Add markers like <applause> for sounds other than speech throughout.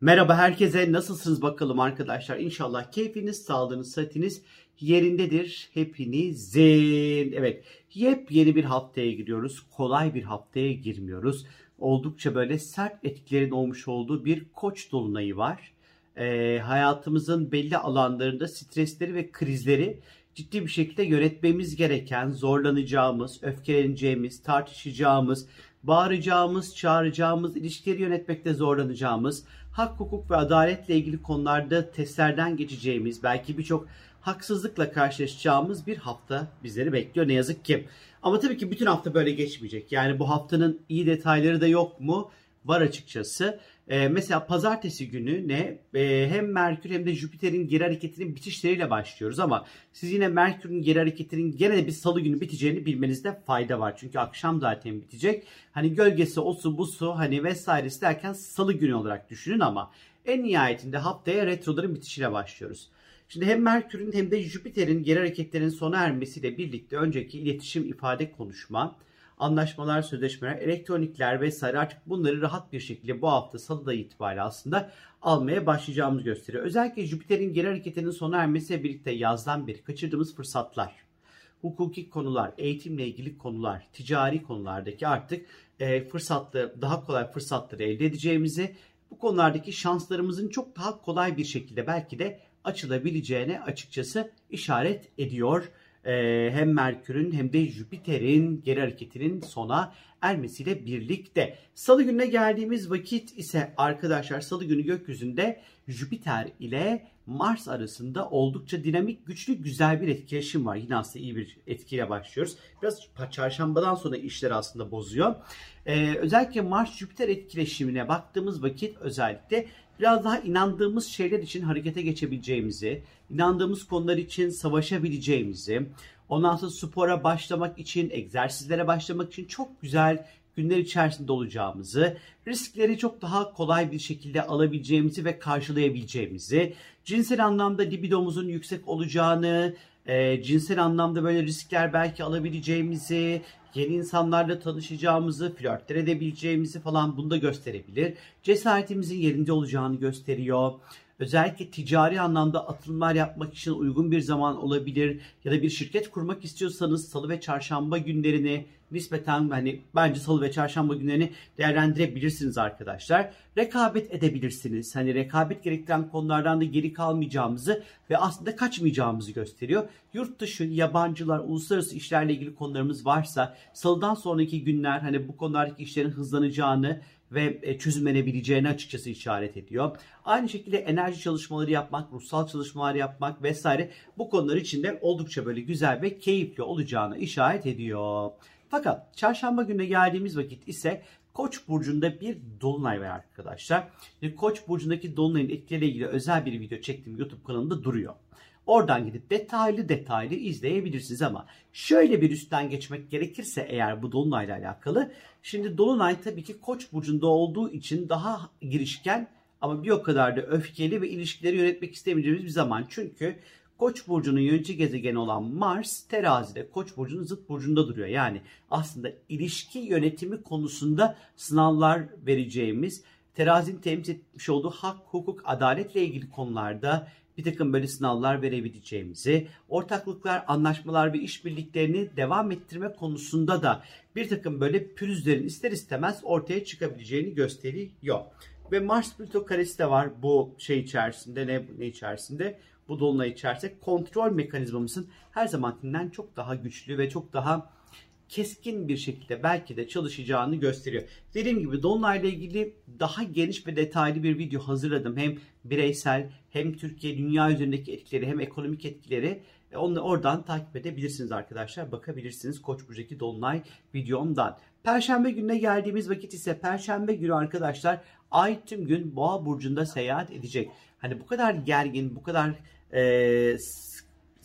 Merhaba herkese nasılsınız bakalım arkadaşlar. İnşallah keyfiniz, sağlığınız, sıhhatiniz yerindedir hepinizin. Evet yepyeni bir haftaya giriyoruz. Kolay bir haftaya girmiyoruz. Oldukça böyle sert etkilerin olmuş olduğu bir koç dolunayı var. Ee, hayatımızın belli alanlarında stresleri ve krizleri ciddi bir şekilde yönetmemiz gereken, zorlanacağımız, öfkeleneceğimiz, tartışacağımız, bağıracağımız, çağıracağımız, ilişkileri yönetmekte zorlanacağımız, hak, hukuk ve adaletle ilgili konularda testlerden geçeceğimiz, belki birçok haksızlıkla karşılaşacağımız bir hafta bizleri bekliyor ne yazık ki. Ama tabii ki bütün hafta böyle geçmeyecek. Yani bu haftanın iyi detayları da yok mu? Var açıkçası. Ee, mesela pazartesi günü ne ee, hem Merkür hem de Jüpiter'in geri hareketinin bitişleriyle başlıyoruz ama siz yine Merkür'ün geri hareketinin gene de bir salı günü biteceğini bilmenizde fayda var. Çünkü akşam zaten bitecek. Hani gölgesi o su bu su hani vesairesi derken salı günü olarak düşünün ama en nihayetinde haftaya retroların bitişiyle başlıyoruz. Şimdi hem Merkür'ün hem de Jüpiter'in geri hareketlerinin sona ermesiyle birlikte önceki iletişim, ifade, konuşma, anlaşmalar, sözleşmeler, elektronikler vesaire artık bunları rahat bir şekilde bu hafta salı da itibariyle aslında almaya başlayacağımız gösteriyor. Özellikle Jüpiter'in geri hareketinin sona ermesiyle birlikte yazdan beri kaçırdığımız fırsatlar, hukuki konular, eğitimle ilgili konular, ticari konulardaki artık e, fırsatlı, daha kolay fırsatları elde edeceğimizi, bu konulardaki şanslarımızın çok daha kolay bir şekilde belki de açılabileceğine açıkçası işaret ediyor e, hem Merkür'ün hem de Jüpiter'in geri hareketinin sona ermesiyle birlikte. Salı gününe geldiğimiz vakit ise arkadaşlar salı günü gökyüzünde Jüpiter ile Mars arasında oldukça dinamik, güçlü, güzel bir etkileşim var. Yine aslında iyi bir etkiyle başlıyoruz. Biraz çarşambadan sonra işler aslında bozuyor. Ee, özellikle Mars-Jüpiter etkileşimine baktığımız vakit özellikle biraz daha inandığımız şeyler için harekete geçebileceğimizi, inandığımız konular için savaşabileceğimizi, ondan sonra spora başlamak için, egzersizlere başlamak için çok güzel günler içerisinde olacağımızı, riskleri çok daha kolay bir şekilde alabileceğimizi ve karşılayabileceğimizi, cinsel anlamda libidomuzun yüksek olacağını, e, cinsel anlamda böyle riskler belki alabileceğimizi, yeni insanlarla tanışacağımızı, flörtler edebileceğimizi falan bunu da gösterebilir. Cesaretimizin yerinde olacağını gösteriyor. Özellikle ticari anlamda atılımlar yapmak için uygun bir zaman olabilir ya da bir şirket kurmak istiyorsanız salı ve çarşamba günlerini nispeten hani bence salı ve çarşamba günlerini değerlendirebilirsiniz arkadaşlar. Rekabet edebilirsiniz. Hani rekabet gerektiren konulardan da geri kalmayacağımızı ve aslında kaçmayacağımızı gösteriyor. Yurt dışı, yabancılar, uluslararası işlerle ilgili konularımız varsa salıdan sonraki günler hani bu konulardaki işlerin hızlanacağını ve e, çözümlenebileceğini açıkçası işaret ediyor. Aynı şekilde enerji çalışmaları yapmak, ruhsal çalışmalar yapmak vesaire bu konular için de oldukça böyle güzel ve keyifli olacağını işaret ediyor. Fakat çarşamba gününe geldiğimiz vakit ise Koç burcunda bir dolunay var arkadaşlar. Koç burcundaki dolunayın etkileriyle ilgili özel bir video çektiğim YouTube kanalında duruyor. Oradan gidip detaylı detaylı izleyebilirsiniz ama şöyle bir üstten geçmek gerekirse eğer bu dolunayla alakalı. Şimdi dolunay tabii ki Koç burcunda olduğu için daha girişken ama bir o kadar da öfkeli ve ilişkileri yönetmek istemeyeceğimiz bir zaman. Çünkü Koç burcunun yönetici gezegeni olan Mars terazide Koç burcunun zıt burcunda duruyor. Yani aslında ilişki yönetimi konusunda sınavlar vereceğimiz terazinin temsil etmiş olduğu hak, hukuk, adaletle ilgili konularda bir takım böyle sınavlar verebileceğimizi, ortaklıklar, anlaşmalar ve işbirliklerini devam ettirme konusunda da bir takım böyle pürüzlerin ister istemez ortaya çıkabileceğini gösteriyor. Ve Mars Plüto karesi de var bu şey içerisinde ne, ne içerisinde? Bu dolunay içerisinde kontrol mekanizmamızın her zamankinden çok daha güçlü ve çok daha keskin bir şekilde belki de çalışacağını gösteriyor. Dediğim gibi Dolunay'la ilgili daha geniş ve detaylı bir video hazırladım. Hem bireysel hem Türkiye dünya üzerindeki etkileri hem ekonomik etkileri e, onu oradan takip edebilirsiniz arkadaşlar. Bakabilirsiniz Koç burcundaki Dolunay videomdan. Perşembe gününe geldiğimiz vakit ise Perşembe günü arkadaşlar Ay tüm gün Boğa burcunda seyahat edecek. Hani bu kadar gergin, bu kadar e,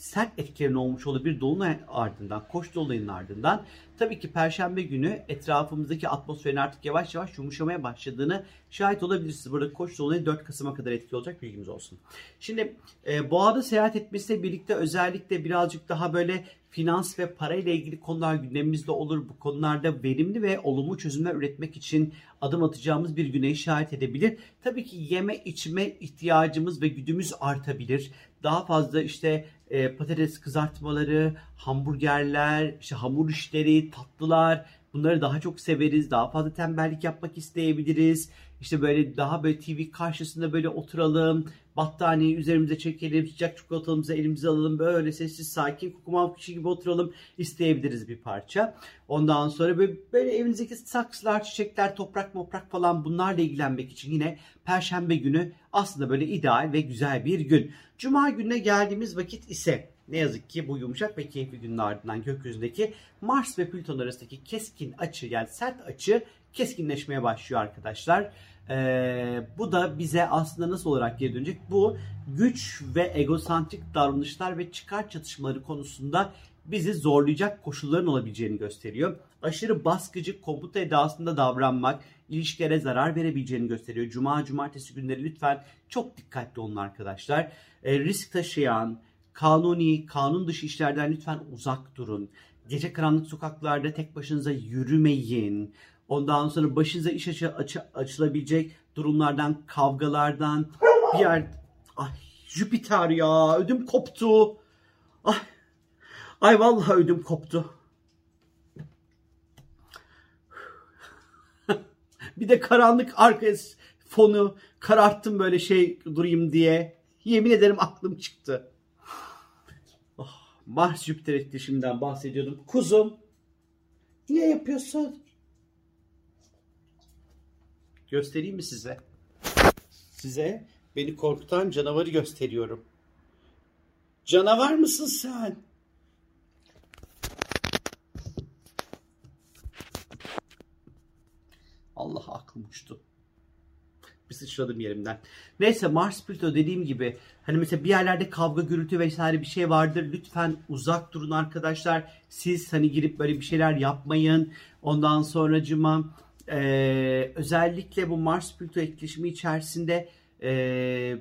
sert etkilerin olmuş olduğu bir dolunay ardından, koç dolunayının ardından Tabii ki perşembe günü etrafımızdaki atmosferin artık yavaş yavaş yumuşamaya başladığını şahit olabilirsiniz. Burada koç dolayı 4 Kasım'a kadar etkili olacak bilgimiz olsun. Şimdi e, boğada seyahat etmesiyle birlikte özellikle birazcık daha böyle finans ve parayla ilgili konular gündemimizde olur. Bu konularda verimli ve olumlu çözümler üretmek için adım atacağımız bir güne işaret edebilir. Tabii ki yeme içme ihtiyacımız ve güdümüz artabilir. Daha fazla işte e, patates kızartmaları, hamburgerler, işte hamur işleri, tatlılar bunları daha çok severiz. Daha fazla tembellik yapmak isteyebiliriz. İşte böyle daha böyle TV karşısında böyle oturalım. Battaniyeyi üzerimize çekelim. Sıcak çikolatamızı elimize alalım. Böyle sessiz sakin kukumav kişi gibi oturalım isteyebiliriz bir parça. Ondan sonra böyle, böyle evinizdeki saksılar, çiçekler, toprak moprak falan bunlarla ilgilenmek için yine Perşembe günü aslında böyle ideal ve güzel bir gün. Cuma gününe geldiğimiz vakit ise ne yazık ki bu yumuşak ve keyifli günün ardından gökyüzündeki Mars ve Plüton arasındaki keskin açı yani sert açı keskinleşmeye başlıyor arkadaşlar. Ee, bu da bize aslında nasıl olarak geri dönecek? Bu güç ve egosantrik davranışlar ve çıkar çatışmaları konusunda bizi zorlayacak koşulların olabileceğini gösteriyor. Aşırı baskıcı komuta edasında davranmak ilişkilere zarar verebileceğini gösteriyor. Cuma, cumartesi günleri lütfen çok dikkatli olun arkadaşlar. E, risk taşıyan, kanuni, kanun dışı işlerden lütfen uzak durun. Gece karanlık sokaklarda tek başınıza yürümeyin. Ondan sonra başınıza iş açı, açı, açılabilecek durumlardan, kavgalardan bir yer... Ay Jüpiter ya ödüm koptu. Ay, ay vallahi ödüm koptu. <laughs> bir de karanlık arka fonu kararttım böyle şey durayım diye. Yemin ederim aklım çıktı. Mars Jüpiter etkileşiminden bahsediyordum. Kuzum niye yapıyorsun? Göstereyim mi size? Size beni korkutan canavarı gösteriyorum. Canavar mısın sen? Allah aklım uçtu. Bir sıçradım yerimden. Neyse Mars Pluto dediğim gibi hani mesela bir yerlerde kavga gürültü vesaire bir şey vardır. Lütfen uzak durun arkadaşlar. Siz hani girip böyle bir şeyler yapmayın. Ondan sonra cıma ee, özellikle bu Mars Pluto etkileşimi içerisinde e,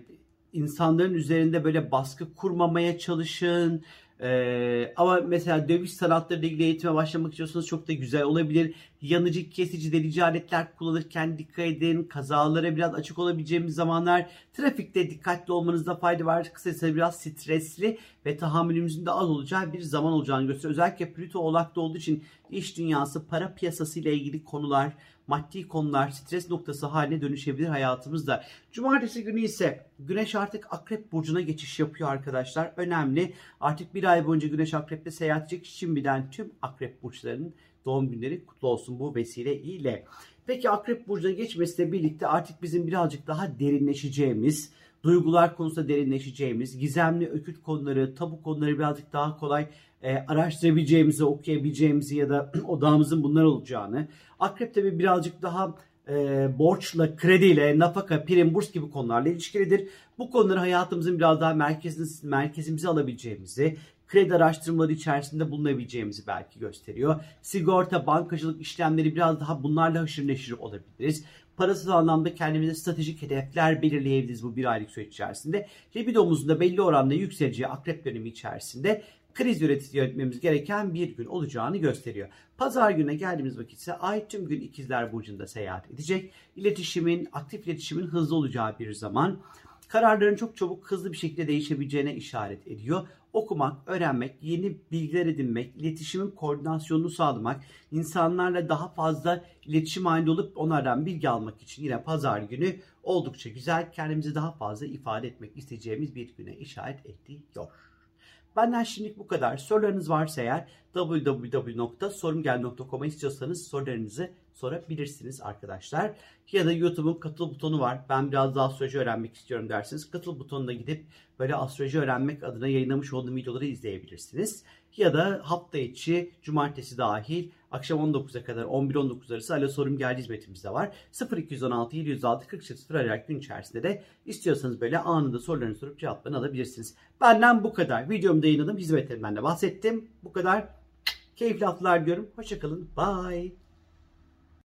insanların üzerinde böyle baskı kurmamaya çalışın. Ee, ama mesela dövüş sanatları ile ilgili eğitime başlamak istiyorsanız çok da güzel olabilir. Yanıcı, kesici, delici aletler kullanırken dikkat edin. Kazalara biraz açık olabileceğimiz zamanlar. Trafikte dikkatli olmanızda fayda var. Kısacası biraz stresli ve tahammülümüzün de az olacağı bir zaman olacağını gösteriyor. Özellikle Plüto oğlakta olduğu için iş dünyası, para piyasası ile ilgili konular, maddi konular stres noktası haline dönüşebilir hayatımızda. Cumartesi günü ise Güneş artık Akrep Burcu'na geçiş yapıyor arkadaşlar. Önemli. Artık bir ay boyunca Güneş Akrep'te seyahat edecek. Şimdiden tüm Akrep Burçlarının doğum günleri kutlu olsun bu vesile ile. Peki Akrep Burcu'na geçmesiyle birlikte artık bizim birazcık daha derinleşeceğimiz, duygular konusunda derinleşeceğimiz, gizemli öküt konuları, tabu konuları birazcık daha kolay e, araştırabileceğimizi, okuyabileceğimizi ya da <clears throat> odağımızın bunlar olacağını. Akrep tabi birazcık daha e, borçla, krediyle, nafaka, prim, burs gibi konularla ilişkilidir. Bu konuları hayatımızın biraz daha merkezimiz, merkezimize alabileceğimizi, kredi araştırmaları içerisinde bulunabileceğimizi belki gösteriyor. Sigorta, bankacılık işlemleri biraz daha bunlarla haşır neşir olabiliriz. Parasal anlamda kendimize stratejik hedefler belirleyebiliriz bu bir aylık süreç içerisinde. Libidomuzun da belli oranda yükseleceği akrep dönemi içerisinde kriz yönetmemiz gereken bir gün olacağını gösteriyor. Pazar gününe geldiğimiz vakit ise ay tüm gün ikizler burcunda seyahat edecek. İletişimin, aktif iletişimin hızlı olacağı bir zaman. Kararların çok çabuk hızlı bir şekilde değişebileceğine işaret ediyor. Okumak, öğrenmek, yeni bilgiler edinmek, iletişimin koordinasyonunu sağlamak, insanlarla daha fazla iletişim halinde olup onlardan bilgi almak için yine pazar günü oldukça güzel, kendimizi daha fazla ifade etmek isteyeceğimiz bir güne işaret ediyor. Benden şimdilik bu kadar. Sorularınız varsa eğer www.sorumgel.com'a istiyorsanız sorularınızı sorabilirsiniz arkadaşlar. Ya da YouTube'un katıl butonu var. Ben biraz daha astroloji öğrenmek istiyorum derseniz katıl butonuna gidip böyle astroloji öğrenmek adına yayınlamış olduğum videoları izleyebilirsiniz. Ya da hafta içi cumartesi dahil akşam 19'a kadar 11-19 arası Alo Sorum Geldi hizmetimiz de var. 0216 706 40 arayarak gün içerisinde de istiyorsanız böyle anında sorularını sorup cevaplarını alabilirsiniz. Benden bu kadar. Videomu da yayınladım. Hizmetlerimden de bahsettim. Bu kadar. Keyifli haftalar diyorum. Hoşçakalın. Bye.